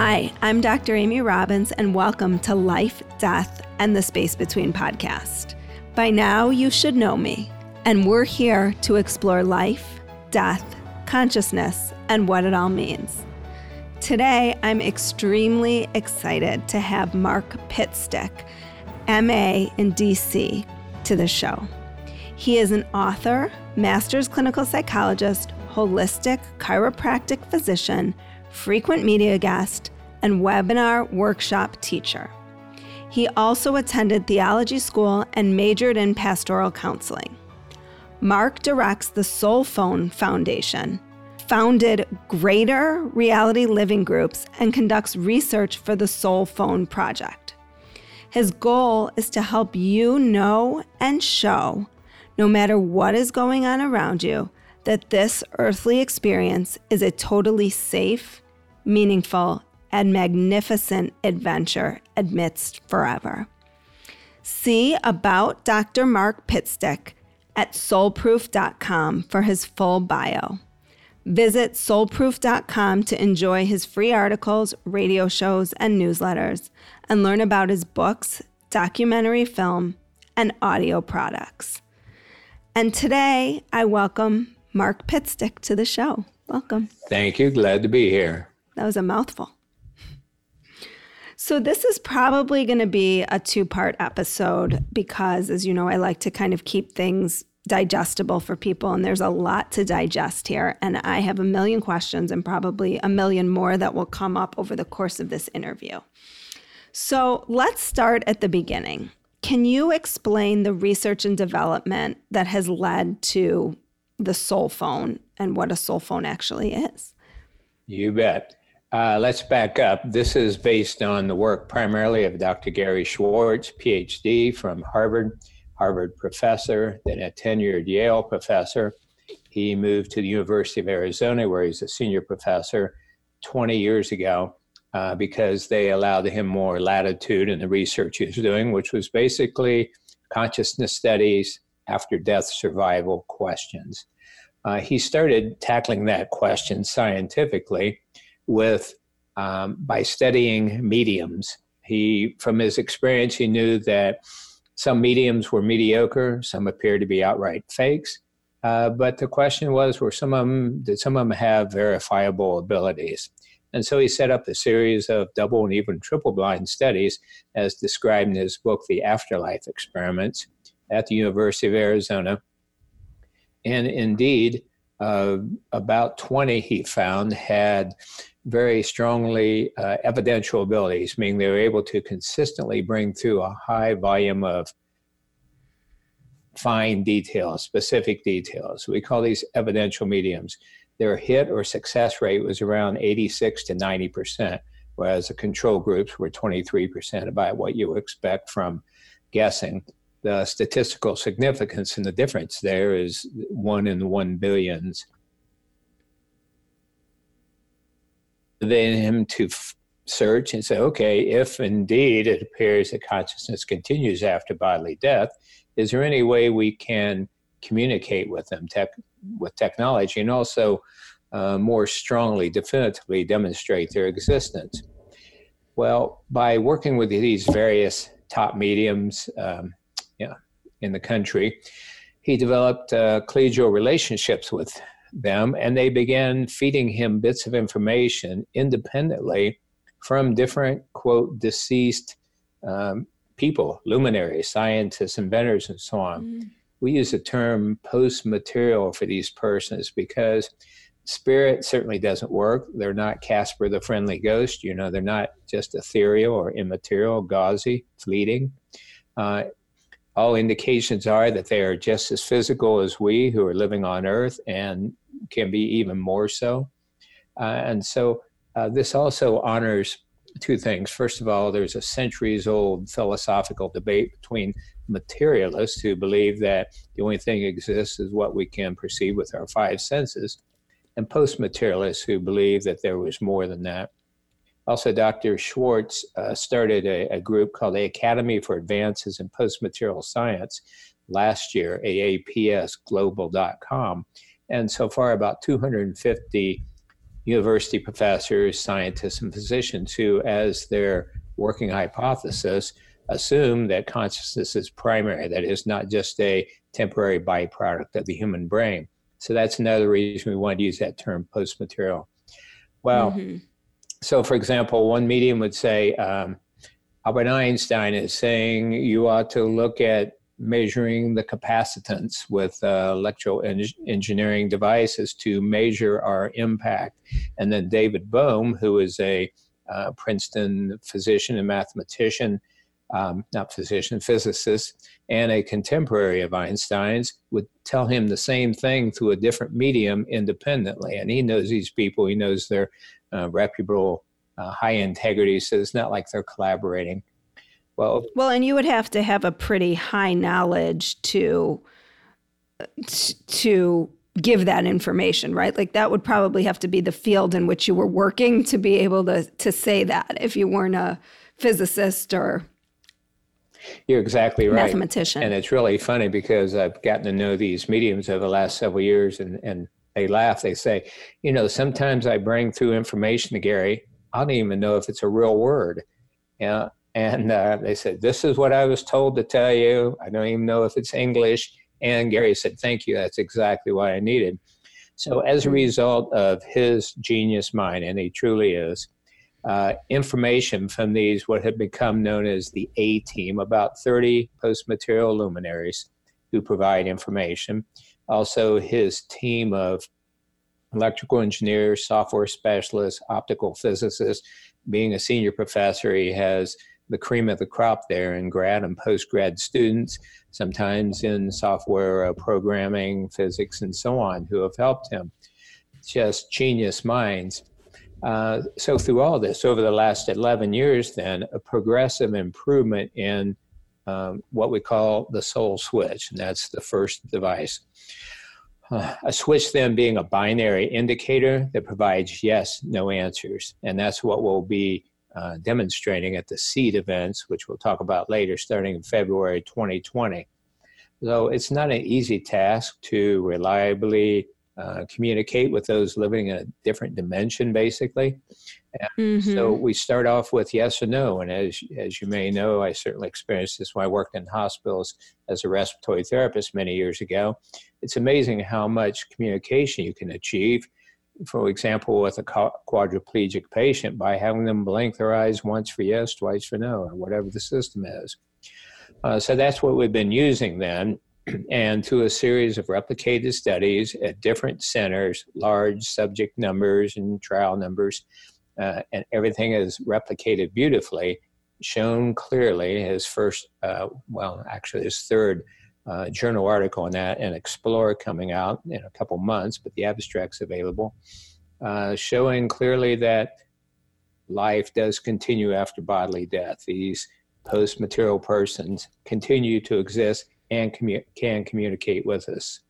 Hi, I'm Dr. Amy Robbins, and welcome to Life, Death, and the Space Between podcast. By now, you should know me, and we're here to explore life, death, consciousness, and what it all means. Today, I'm extremely excited to have Mark Pitstick, MA in DC, to the show. He is an author, master's clinical psychologist, holistic chiropractic physician, frequent media guest, and webinar workshop teacher. He also attended theology school and majored in pastoral counseling. Mark directs the Soul Phone Foundation, founded Greater Reality Living Groups, and conducts research for the Soul Phone Project. His goal is to help you know and show, no matter what is going on around you, that this earthly experience is a totally safe, meaningful, and magnificent adventure amidst forever. See about Dr. Mark Pitstick at soulproof.com for his full bio. Visit soulproof.com to enjoy his free articles, radio shows, and newsletters, and learn about his books, documentary film, and audio products. And today, I welcome Mark Pitstick to the show. Welcome. Thank you. Glad to be here. That was a mouthful. So, this is probably going to be a two part episode because, as you know, I like to kind of keep things digestible for people, and there's a lot to digest here. And I have a million questions and probably a million more that will come up over the course of this interview. So, let's start at the beginning. Can you explain the research and development that has led to the soul phone and what a soul phone actually is? You bet. Uh, let's back up. This is based on the work primarily of Dr. Gary Schwartz, PhD from Harvard, Harvard professor, then a tenured Yale professor. He moved to the University of Arizona, where he's a senior professor 20 years ago, uh, because they allowed him more latitude in the research he was doing, which was basically consciousness studies, after death survival questions. Uh, he started tackling that question scientifically with um, by studying mediums. He, from his experience, he knew that some mediums were mediocre, some appeared to be outright fakes. Uh, but the question was, were some of them did some of them have verifiable abilities? And so he set up a series of double and even triple blind studies, as described in his book, The Afterlife Experiments, at the University of Arizona. And indeed, uh, about 20 he found had very strongly uh, evidential abilities, meaning they were able to consistently bring through a high volume of fine details, specific details. We call these evidential mediums. Their hit or success rate was around 86 to 90 percent, whereas the control groups were 23 percent, about what you expect from guessing. The statistical significance and the difference there is one in one billions. then him to f- search and say, okay, if indeed it appears that consciousness continues after bodily death, is there any way we can communicate with them tech, with technology and also uh, more strongly, definitively demonstrate their existence? Well, by working with these various top mediums um, in the country, he developed uh, collegial relationships with them, and they began feeding him bits of information independently from different, quote, deceased um, people, luminaries, scientists, inventors, and so on. Mm. We use the term post material for these persons because spirit certainly doesn't work. They're not Casper the Friendly Ghost. You know, they're not just ethereal or immaterial, gauzy, fleeting. Uh, all indications are that they are just as physical as we who are living on earth and can be even more so. Uh, and so uh, this also honors two things. First of all, there's a centuries old philosophical debate between materialists who believe that the only thing that exists is what we can perceive with our five senses, and post materialists who believe that there was more than that. Also, Dr. Schwartz uh, started a, a, group called the Academy for Advances in Post-Material Science last year, aapsglobal.com. And so far, about 250 university professors, scientists, and physicians who, as their working hypothesis, assume that consciousness is primary, that is not just a temporary byproduct of the human brain. So that's another reason we want to use that term post material. Well, mm-hmm. So for example, one medium would say, um, Albert Einstein is saying you ought to look at measuring the capacitance with uh, electro engineering devices to measure our impact. And then David Bohm, who is a uh, Princeton physician and mathematician, um, not physician, physicist, and a contemporary of Einstein's, would tell him the same thing through a different medium independently. And he knows these people, he knows they're uh, reputable, uh, high integrity, so it's not like they're collaborating. Well, well, and you would have to have a pretty high knowledge to to give that information, right? Like that would probably have to be the field in which you were working to be able to to say that if you weren't a physicist or you're exactly right. Mathematician. And it's really funny because I've gotten to know these mediums over the last several years and, and they laugh. They say, you know, sometimes I bring through information to Gary. I don't even know if it's a real word. Yeah. And uh, they said, this is what I was told to tell you. I don't even know if it's English. And Gary said, thank you. That's exactly what I needed. So, as a result of his genius mind, and he truly is, uh, information from these, what have become known as the A team, about 30 post material luminaries who provide information. Also, his team of electrical engineers, software specialists, optical physicists. Being a senior professor, he has the cream of the crop there in grad and post grad students, sometimes in software uh, programming, physics, and so on, who have helped him. Just genius minds. Uh, so, through all this, over the last 11 years, then, a progressive improvement in um, what we call the soul switch, and that's the first device. Uh, a switch then being a binary indicator that provides yes, no answers. And that's what we'll be uh, demonstrating at the SEED events, which we'll talk about later, starting in February 2020. So it's not an easy task to reliably uh, communicate with those living in a different dimension, basically. Mm-hmm. So we start off with yes or no. And as, as you may know, I certainly experienced this when I worked in hospitals as a respiratory therapist many years ago. It's amazing how much communication you can achieve. For example, with a quadriplegic patient by having them blink their eyes once for yes, twice for no, or whatever the system is. Uh, so that's what we've been using then and through a series of replicated studies at different centers, large subject numbers and trial numbers, uh, and everything is replicated beautifully, shown clearly. His first, uh, well, actually his third uh, journal article on that, and Explore coming out in a couple months, but the abstract's available, uh, showing clearly that life does continue after bodily death. These post-material persons continue to exist and commu- can communicate with us.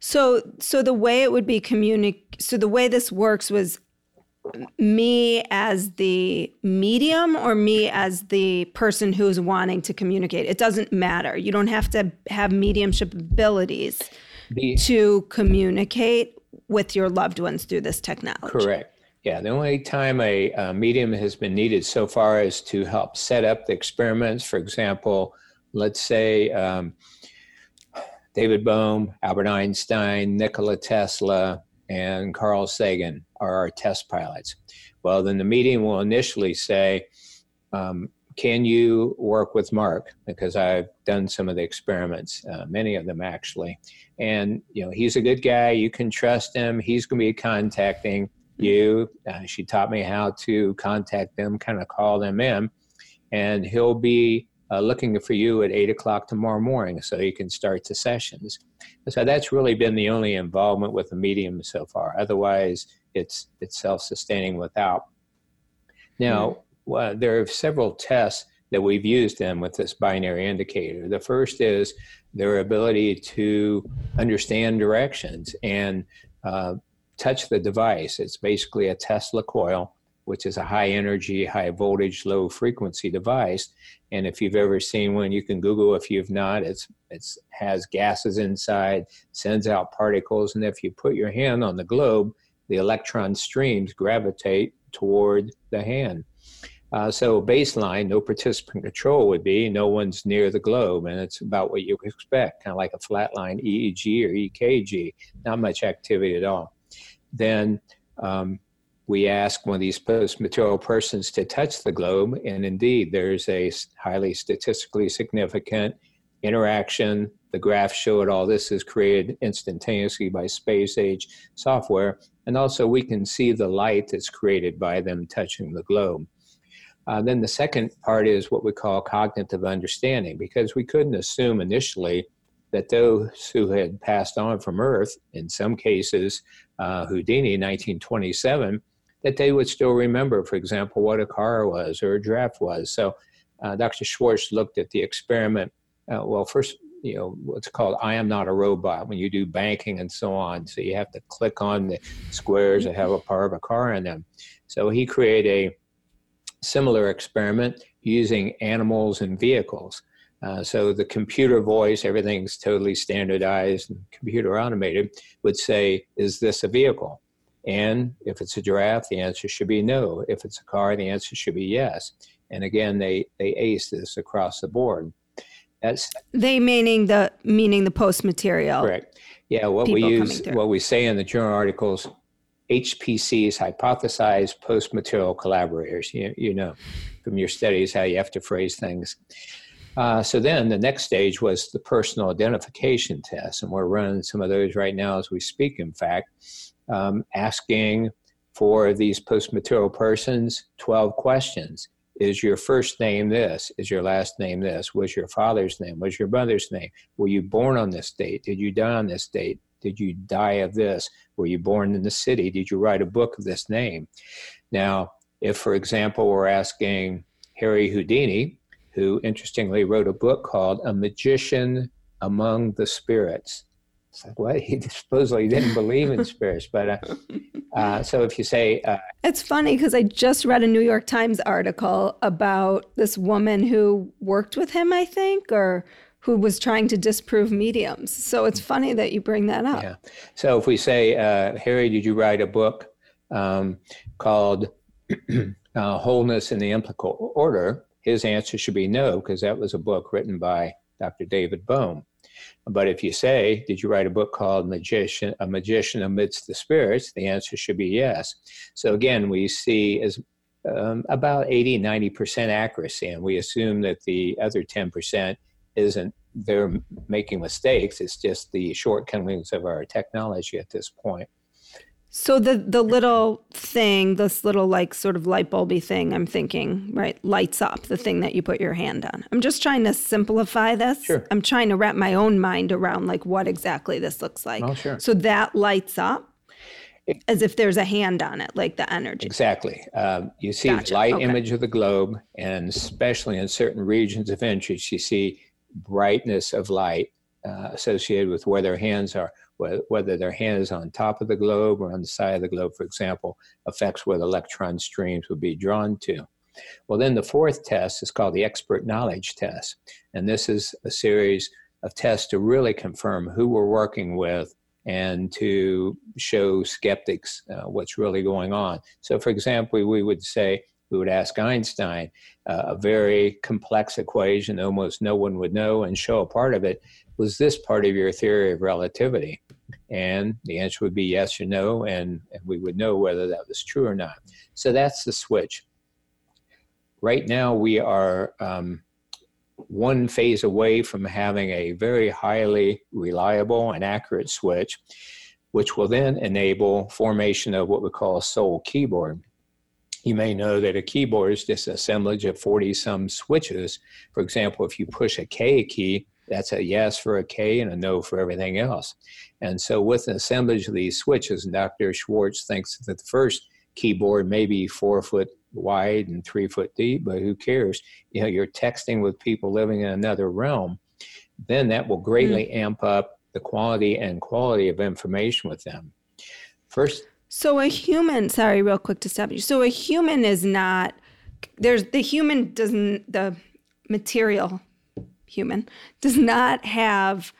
So, so the way it would be communic. So the way this works was me as the medium or me as the person who's wanting to communicate. It doesn't matter. You don't have to have mediumship abilities the, to communicate with your loved ones through this technology. Correct. Yeah, the only time a, a medium has been needed so far is to help set up the experiments. For example, let's say um, David Bohm, Albert Einstein, Nikola Tesla, and Carl Sagan are our test pilots. Well, then the meeting will initially say, um, can you work with Mark? Because I've done some of the experiments, uh, many of them actually. And, you know, he's a good guy. You can trust him. He's going to be contacting you. Uh, she taught me how to contact them, kind of call them in. And he'll be uh, looking for you at eight o'clock tomorrow morning so you can start the sessions. So that's really been the only involvement with the medium so far. Otherwise, it's it's self-sustaining without. Now, mm-hmm. there are several tests that we've used them with this binary indicator. The first is their ability to understand directions and uh, touch the device. It's basically a Tesla coil which is a high energy, high voltage, low frequency device. And if you've ever seen one, you can Google. If you've not, it's it's has gases inside, sends out particles, and if you put your hand on the globe, the electron streams gravitate toward the hand. Uh, so baseline, no participant control would be no one's near the globe, and it's about what you expect, kind of like a flatline EEG or EKG, not much activity at all. Then um, we ask one of these post-material persons to touch the globe, and indeed, there's a highly statistically significant interaction. The graph showed all this is created instantaneously by space age software, and also we can see the light that's created by them touching the globe. Uh, then the second part is what we call cognitive understanding, because we couldn't assume initially that those who had passed on from Earth, in some cases, uh, Houdini, 1927, that they would still remember, for example, what a car was or a giraffe was. So uh, Dr. Schwartz looked at the experiment. Uh, well, first, you know, what's called I am not a robot when you do banking and so on. So you have to click on the squares that have a part of a car in them. So he created a similar experiment using animals and vehicles. Uh, so the computer voice, everything's totally standardized and computer automated, would say, Is this a vehicle? And if it's a giraffe, the answer should be no. If it's a car, the answer should be yes. And again, they, they ace this across the board. That's they meaning the meaning the post material. Correct. Yeah, what we use what we say in the journal articles HPCs, hypothesized post material collaborators. You, you know from your studies how you have to phrase things. Uh, so then the next stage was the personal identification test, and we're running some of those right now as we speak, in fact, um, asking for these post material persons 12 questions. Is your first name this? Is your last name this? Was your father's name? Was your mother's name? Were you born on this date? Did you die on this date? Did you die of this? Were you born in the city? Did you write a book of this name? Now, if, for example, we're asking Harry Houdini, who interestingly wrote a book called A Magician Among the Spirits. It's like, what? He supposedly didn't believe in spirits. But uh, uh, so if you say. Uh, it's funny because I just read a New York Times article about this woman who worked with him, I think, or who was trying to disprove mediums. So it's funny that you bring that up. Yeah. So if we say, uh, Harry, did you write a book um, called uh, Wholeness in the Implicate Order? His answer should be no, because that was a book written by Dr. David Bohm. But if you say, did you write a book called Magician, A Magician Amidst the Spirits? The answer should be yes. So again, we see as um, about 80, 90% accuracy, and we assume that the other 10% isn't they're making mistakes. It's just the shortcomings of our technology at this point. So the the little thing, this little like sort of light bulby thing, I'm thinking, right, lights up the thing that you put your hand on. I'm just trying to simplify this. Sure. I'm trying to wrap my own mind around like what exactly this looks like. Oh, sure. So that lights up it, as if there's a hand on it, like the energy. Exactly. Um, you see gotcha. light okay. image of the globe, and especially in certain regions of interest, you see brightness of light uh, associated with where their hands are. Whether their hand is on top of the globe or on the side of the globe, for example, affects where the electron streams would be drawn to. Well, then the fourth test is called the expert knowledge test. And this is a series of tests to really confirm who we're working with and to show skeptics uh, what's really going on. So, for example, we would say, we would ask Einstein uh, a very complex equation almost no one would know and show a part of it. Was this part of your theory of relativity? And the answer would be yes or no, and, and we would know whether that was true or not. So that's the switch. Right now, we are um, one phase away from having a very highly reliable and accurate switch, which will then enable formation of what we call a soul keyboard you may know that a keyboard is just assemblage of 40 some switches. For example, if you push a K key, that's a yes for a K and a no for everything else. And so, with an assemblage of these switches, Dr. Schwartz thinks that the first keyboard may be four foot wide and three foot deep, but who cares? You know, you're texting with people living in another realm. Then that will greatly mm. amp up the quality and quality of information with them. First, so a human, sorry, real quick to stop you. So a human is not there's the human doesn't the material human does not have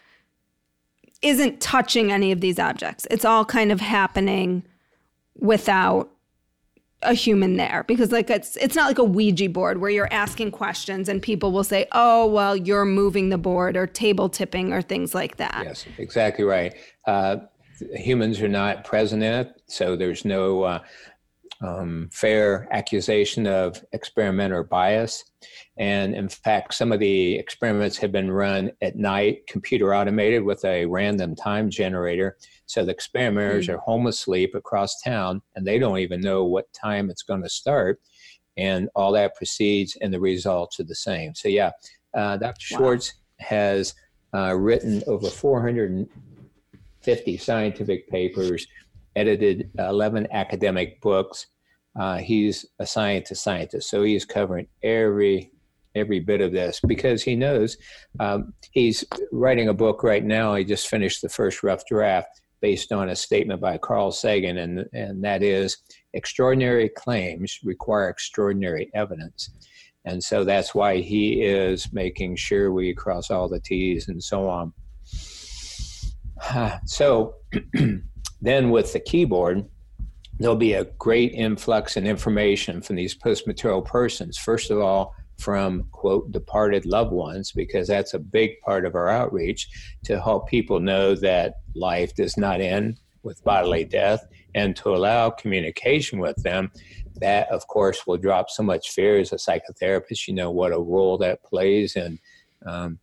isn't touching any of these objects. It's all kind of happening without a human there because like it's it's not like a Ouija board where you're asking questions and people will say, "Oh, well, you're moving the board or table tipping or things like that." Yes, exactly right. Uh, humans are not present in it, so there's no uh, um, fair accusation of experiment or bias. And in fact, some of the experiments have been run at night, computer automated with a random time generator. So the experimenters mm-hmm. are home asleep across town and they don't even know what time it's going to start. And all that proceeds and the results are the same. So, yeah, uh, Dr. Schwartz wow. has uh, written over 450 scientific papers edited 11 academic books. Uh, he's a scientist scientist, so he's covering every every bit of this because he knows um, he's writing a book right now. He just finished the first rough draft based on a statement by Carl Sagan, and and that is extraordinary claims require extraordinary evidence. And so that's why he is making sure we cross all the T's and so on. So Then with the keyboard, there'll be a great influx in information from these post-material persons. First of all, from quote departed loved ones because that's a big part of our outreach to help people know that life does not end with bodily death and to allow communication with them that of course will drop so much fear as a psychotherapist you know what a role that plays in um,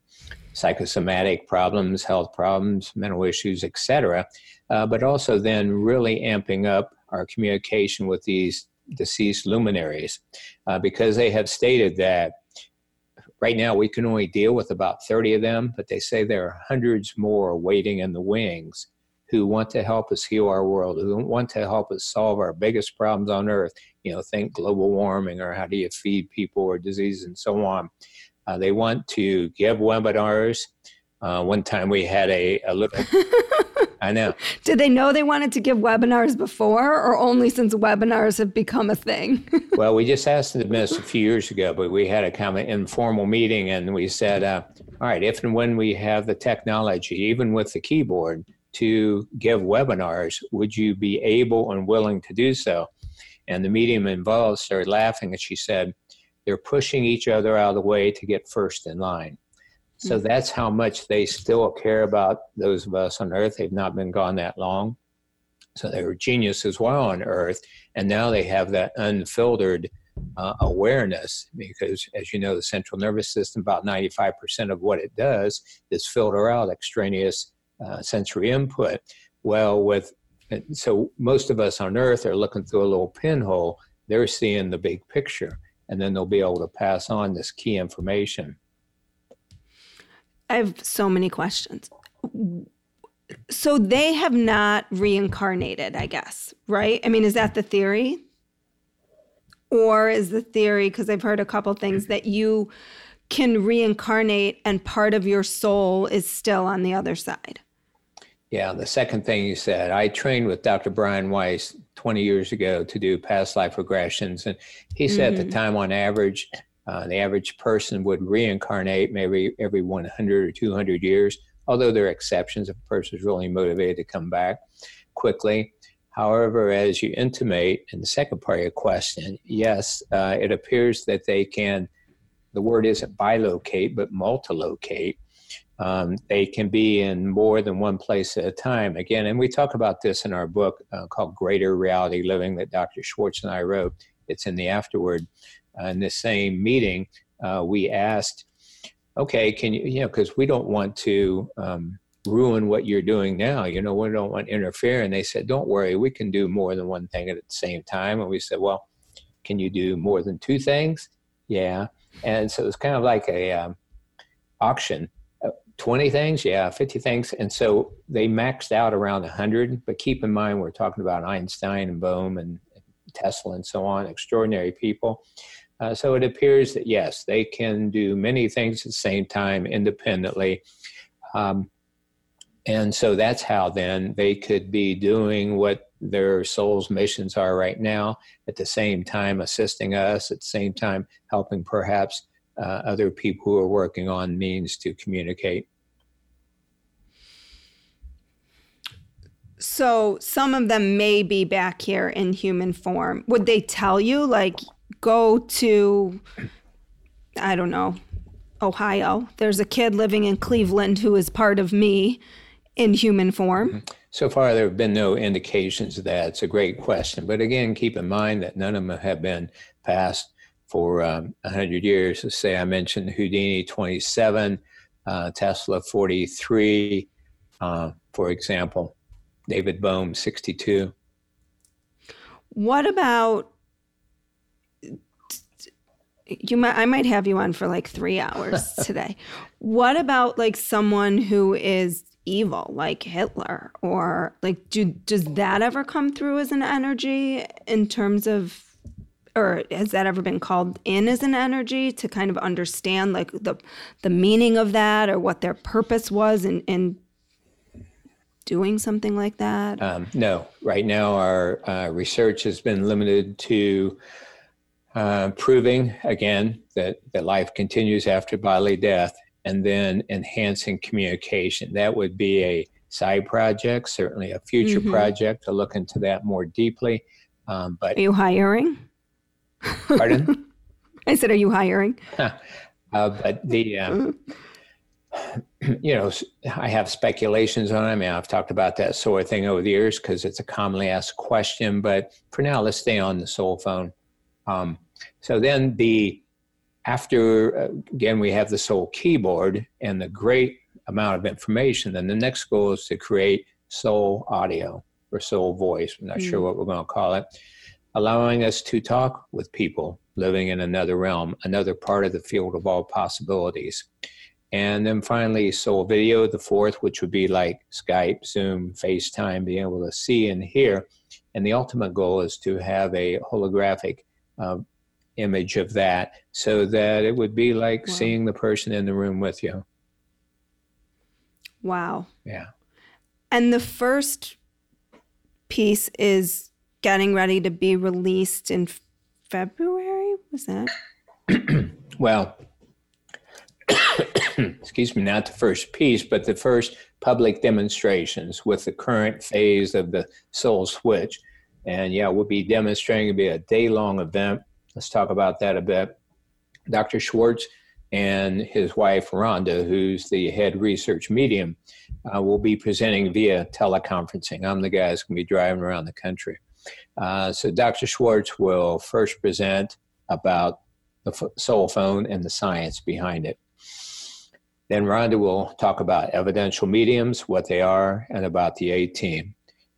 psychosomatic problems health problems mental issues etc uh, but also then really amping up our communication with these deceased luminaries uh, because they have stated that right now we can only deal with about 30 of them, but they say there are hundreds more waiting in the wings who want to help us heal our world, who want to help us solve our biggest problems on earth. You know, think global warming or how do you feed people or disease and so on. Uh, they want to give webinars. Uh, one time we had a, a little I know. Did they know they wanted to give webinars before, or only since webinars have become a thing? well, we just asked them this a few years ago, but we had a kind of informal meeting, and we said, uh, "All right, if and when we have the technology, even with the keyboard, to give webinars, would you be able and willing to do so?" And the medium involved started laughing, and she said, "They're pushing each other out of the way to get first in line." So mm-hmm. that's how much they still care about those of us on Earth. They've not been gone that long. So they were geniuses while on Earth. And now they have that unfiltered uh, awareness because, as you know, the central nervous system, about 95% of what it does is filter out extraneous uh, sensory input. Well, with so most of us on Earth are looking through a little pinhole, they're seeing the big picture, and then they'll be able to pass on this key information. I have so many questions. So they have not reincarnated, I guess, right? I mean, is that the theory? Or is the theory, because I've heard a couple things, that you can reincarnate and part of your soul is still on the other side? Yeah, the second thing you said, I trained with Dr. Brian Weiss 20 years ago to do past life regressions. And he said mm-hmm. at the mm-hmm. time, on average, uh, the average person would reincarnate maybe every 100 or 200 years, although there are exceptions if a person is really motivated to come back quickly. However, as you intimate in the second part of your question, yes, uh, it appears that they can, the word isn't bilocate, but multilocate. Um, they can be in more than one place at a time. Again, and we talk about this in our book uh, called Greater Reality Living that Dr. Schwartz and I wrote. It's in the afterword in the same meeting, uh, we asked, okay, can you, you know, because we don't want to um, ruin what you're doing now. You know, we don't want to interfere. And they said, don't worry, we can do more than one thing at the same time. And we said, well, can you do more than two things? Yeah. And so it's kind of like a um, auction. Uh, 20 things, yeah, 50 things. And so they maxed out around 100. But keep in mind, we're talking about Einstein and Bohm and Tesla and so on, extraordinary people. Uh, so it appears that yes, they can do many things at the same time independently. Um, and so that's how then they could be doing what their soul's missions are right now, at the same time assisting us, at the same time helping perhaps uh, other people who are working on means to communicate. So some of them may be back here in human form. Would they tell you, like, go to, I don't know, Ohio? There's a kid living in Cleveland who is part of me in human form. Mm-hmm. So far, there have been no indications of that. It's a great question. But again, keep in mind that none of them have been passed for um, 100 years. Let's say I mentioned Houdini 27, uh, Tesla 43, uh, for example, David Bohm 62. What about you might I might have you on for like 3 hours today. what about like someone who is evil like Hitler or like do does that ever come through as an energy in terms of or has that ever been called in as an energy to kind of understand like the the meaning of that or what their purpose was in in doing something like that? Um, no, right now our uh, research has been limited to uh, proving again that that life continues after bodily death and then enhancing communication. That would be a side project, certainly a future mm-hmm. project to look into that more deeply. Um, but are you hiring? Pardon? I said, are you hiring? uh, but the um, you know, I have speculations on it. I mean, I've talked about that sort of thing over the years because it's a commonly asked question. But for now, let's stay on the soul phone. Um, so then the after uh, again we have the soul keyboard and the great amount of information then the next goal is to create soul audio or soul voice i'm not mm. sure what we're going to call it allowing us to talk with people living in another realm another part of the field of all possibilities and then finally soul video the fourth which would be like skype zoom facetime being able to see and hear and the ultimate goal is to have a holographic uh, image of that so that it would be like wow. seeing the person in the room with you. Wow. Yeah. And the first piece is getting ready to be released in February. Was that? well, excuse me, not the first piece, but the first public demonstrations with the current phase of the Soul Switch. And yeah, we'll be demonstrating. It'll be a day long event Let's talk about that a bit. Dr. Schwartz and his wife, Rhonda, who's the head research medium, uh, will be presenting via teleconferencing. I'm the guy who's going to be driving around the country. Uh, so Dr. Schwartz will first present about the soul phone and the science behind it. Then Rhonda will talk about evidential mediums, what they are, and about the A team.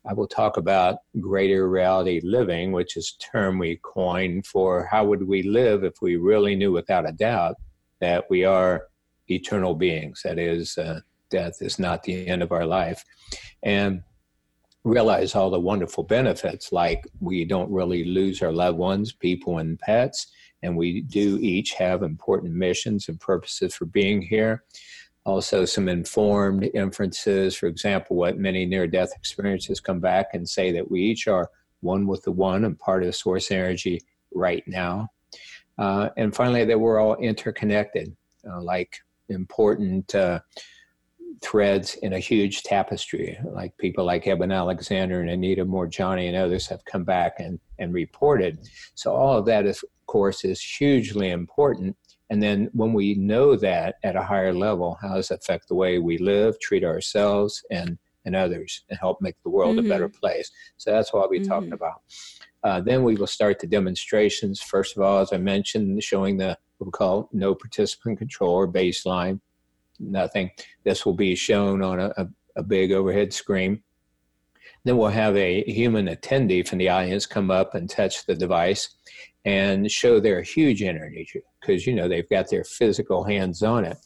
I will talk about greater reality living, which is a term we coined for how would we live if we really knew without a doubt that we are eternal beings. That is, uh, death is not the end of our life. And realize all the wonderful benefits, like we don't really lose our loved ones, people, and pets. And we do each have important missions and purposes for being here also some informed inferences. For example, what many near death experiences come back and say that we each are one with the one and part of the source energy right now. Uh, and finally, that we're all interconnected, uh, like important uh, threads in a huge tapestry. Like people like Eben Alexander and Anita Moorjani and others have come back and, and reported. So, all of that, is, of course, is hugely important and then when we know that at a higher level, how does it affect the way we live, treat ourselves, and, and others, and help make the world mm-hmm. a better place? So that's what I'll be mm-hmm. talking about. Uh, then we will start the demonstrations. First of all, as I mentioned, showing the what we call no participant control or baseline. Nothing. This will be shown on a, a, a big overhead screen. Then we'll have a human attendee from the audience come up and touch the device and show their huge energy because you know they've got their physical hands on it.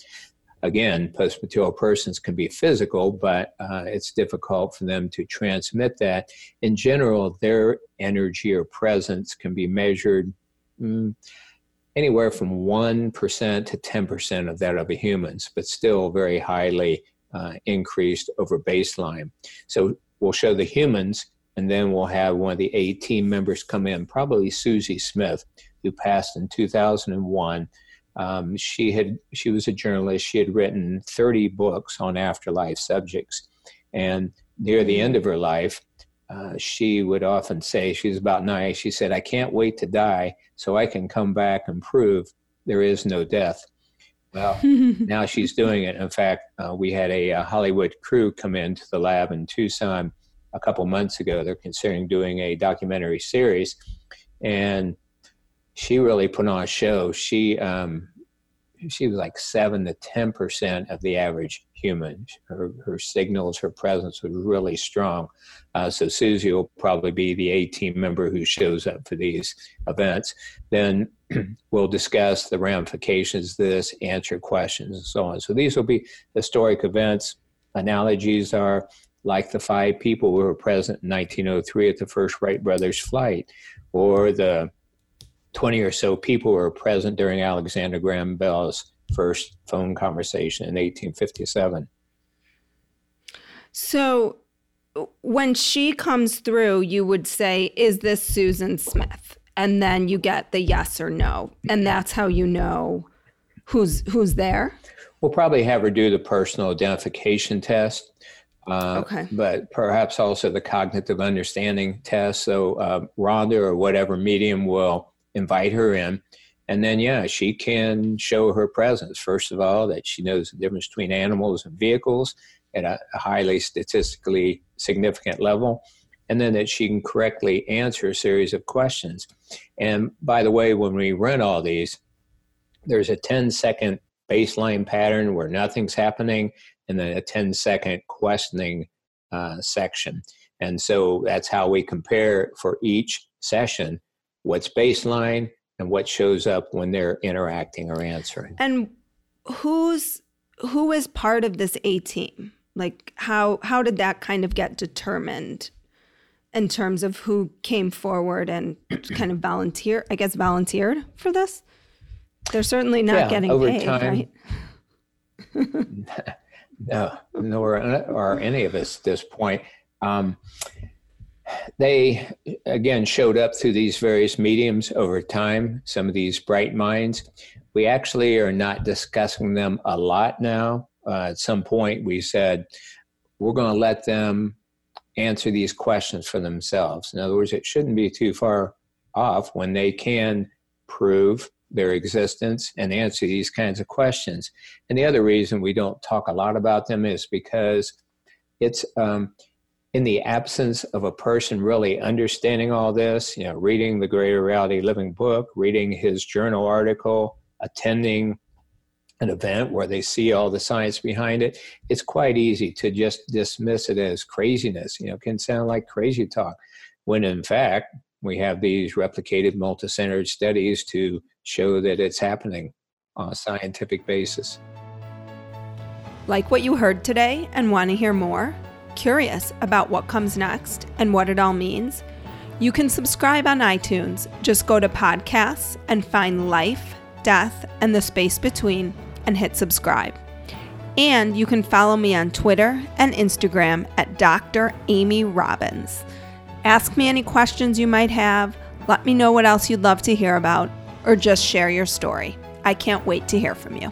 Again, post-material persons can be physical, but uh, it's difficult for them to transmit that. In general, their energy or presence can be measured mm, anywhere from 1% to 10% of that of human's, but still very highly uh, increased over baseline. So we'll show the humans and then we'll have one of the A team members come in, probably Susie Smith, who passed in 2001. Um, she had she was a journalist. She had written 30 books on afterlife subjects, and near the end of her life, uh, she would often say, she was about nine, she said, I can't wait to die so I can come back and prove there is no death. Well, now she's doing it. In fact, uh, we had a, a, Hollywood crew come into the lab in Tucson a couple months ago. They're considering doing a documentary series, and she really put on a show. She um, she was like seven to ten percent of the average human. Her, her signals, her presence was really strong. Uh, so Susie will probably be the A team member who shows up for these events. Then we'll discuss the ramifications of this, answer questions, and so on. So these will be historic events. Analogies are like the five people who were present in 1903 at the first Wright brothers flight, or the 20 or so people were present during Alexander Graham Bell's first phone conversation in 1857. So when she comes through, you would say, Is this Susan Smith? And then you get the yes or no. And that's how you know who's who's there. We'll probably have her do the personal identification test. Uh, okay. But perhaps also the cognitive understanding test. So uh, Rhonda or whatever medium will invite her in and then, yeah, she can show her presence. First of all, that she knows the difference between animals and vehicles at a, highly statistically significant level. And then that she can correctly answer a series of questions. And by the way, when we run all these, there's a 10 second baseline pattern where nothing's happening, and then a 10 second questioning uh, section. And so that's how we compare for each session what's baseline, and what shows up when they're interacting or answering. And who's who is part of this A team? Like how how did that kind of get determined in terms of who came forward and kind of volunteer, I guess volunteered for this? They're certainly not yeah, getting over paid, time, right? no, nor are any of us at this point. Um, they again showed up through these various mediums over time some of these bright minds. We actually are not discussing them a lot now. Uh, at some point we said we're going to let them answer these questions for themselves. In other words it shouldn't be too far off when they can prove their existence and answer these kinds of questions. And the other reason we don't talk a lot about them is because it's um, in the absence of a person really understanding all this, you know, reading the Greater Reality Living book, reading his journal article, attending an event where they see all the science behind it, it's quite easy to just dismiss it as craziness. You know, can sound like crazy talk, when in fact, we have these replicated multi-centered studies to show that it's happening on a scientific basis. Like what you heard today and want to hear more? Curious about what comes next and what it all means? You can subscribe on iTunes. Just go to podcasts and find Life, Death, and the Space Between and hit subscribe. And you can follow me on Twitter and Instagram at Dr. Amy Robbins. Ask me any questions you might have, let me know what else you'd love to hear about, or just share your story. I can't wait to hear from you.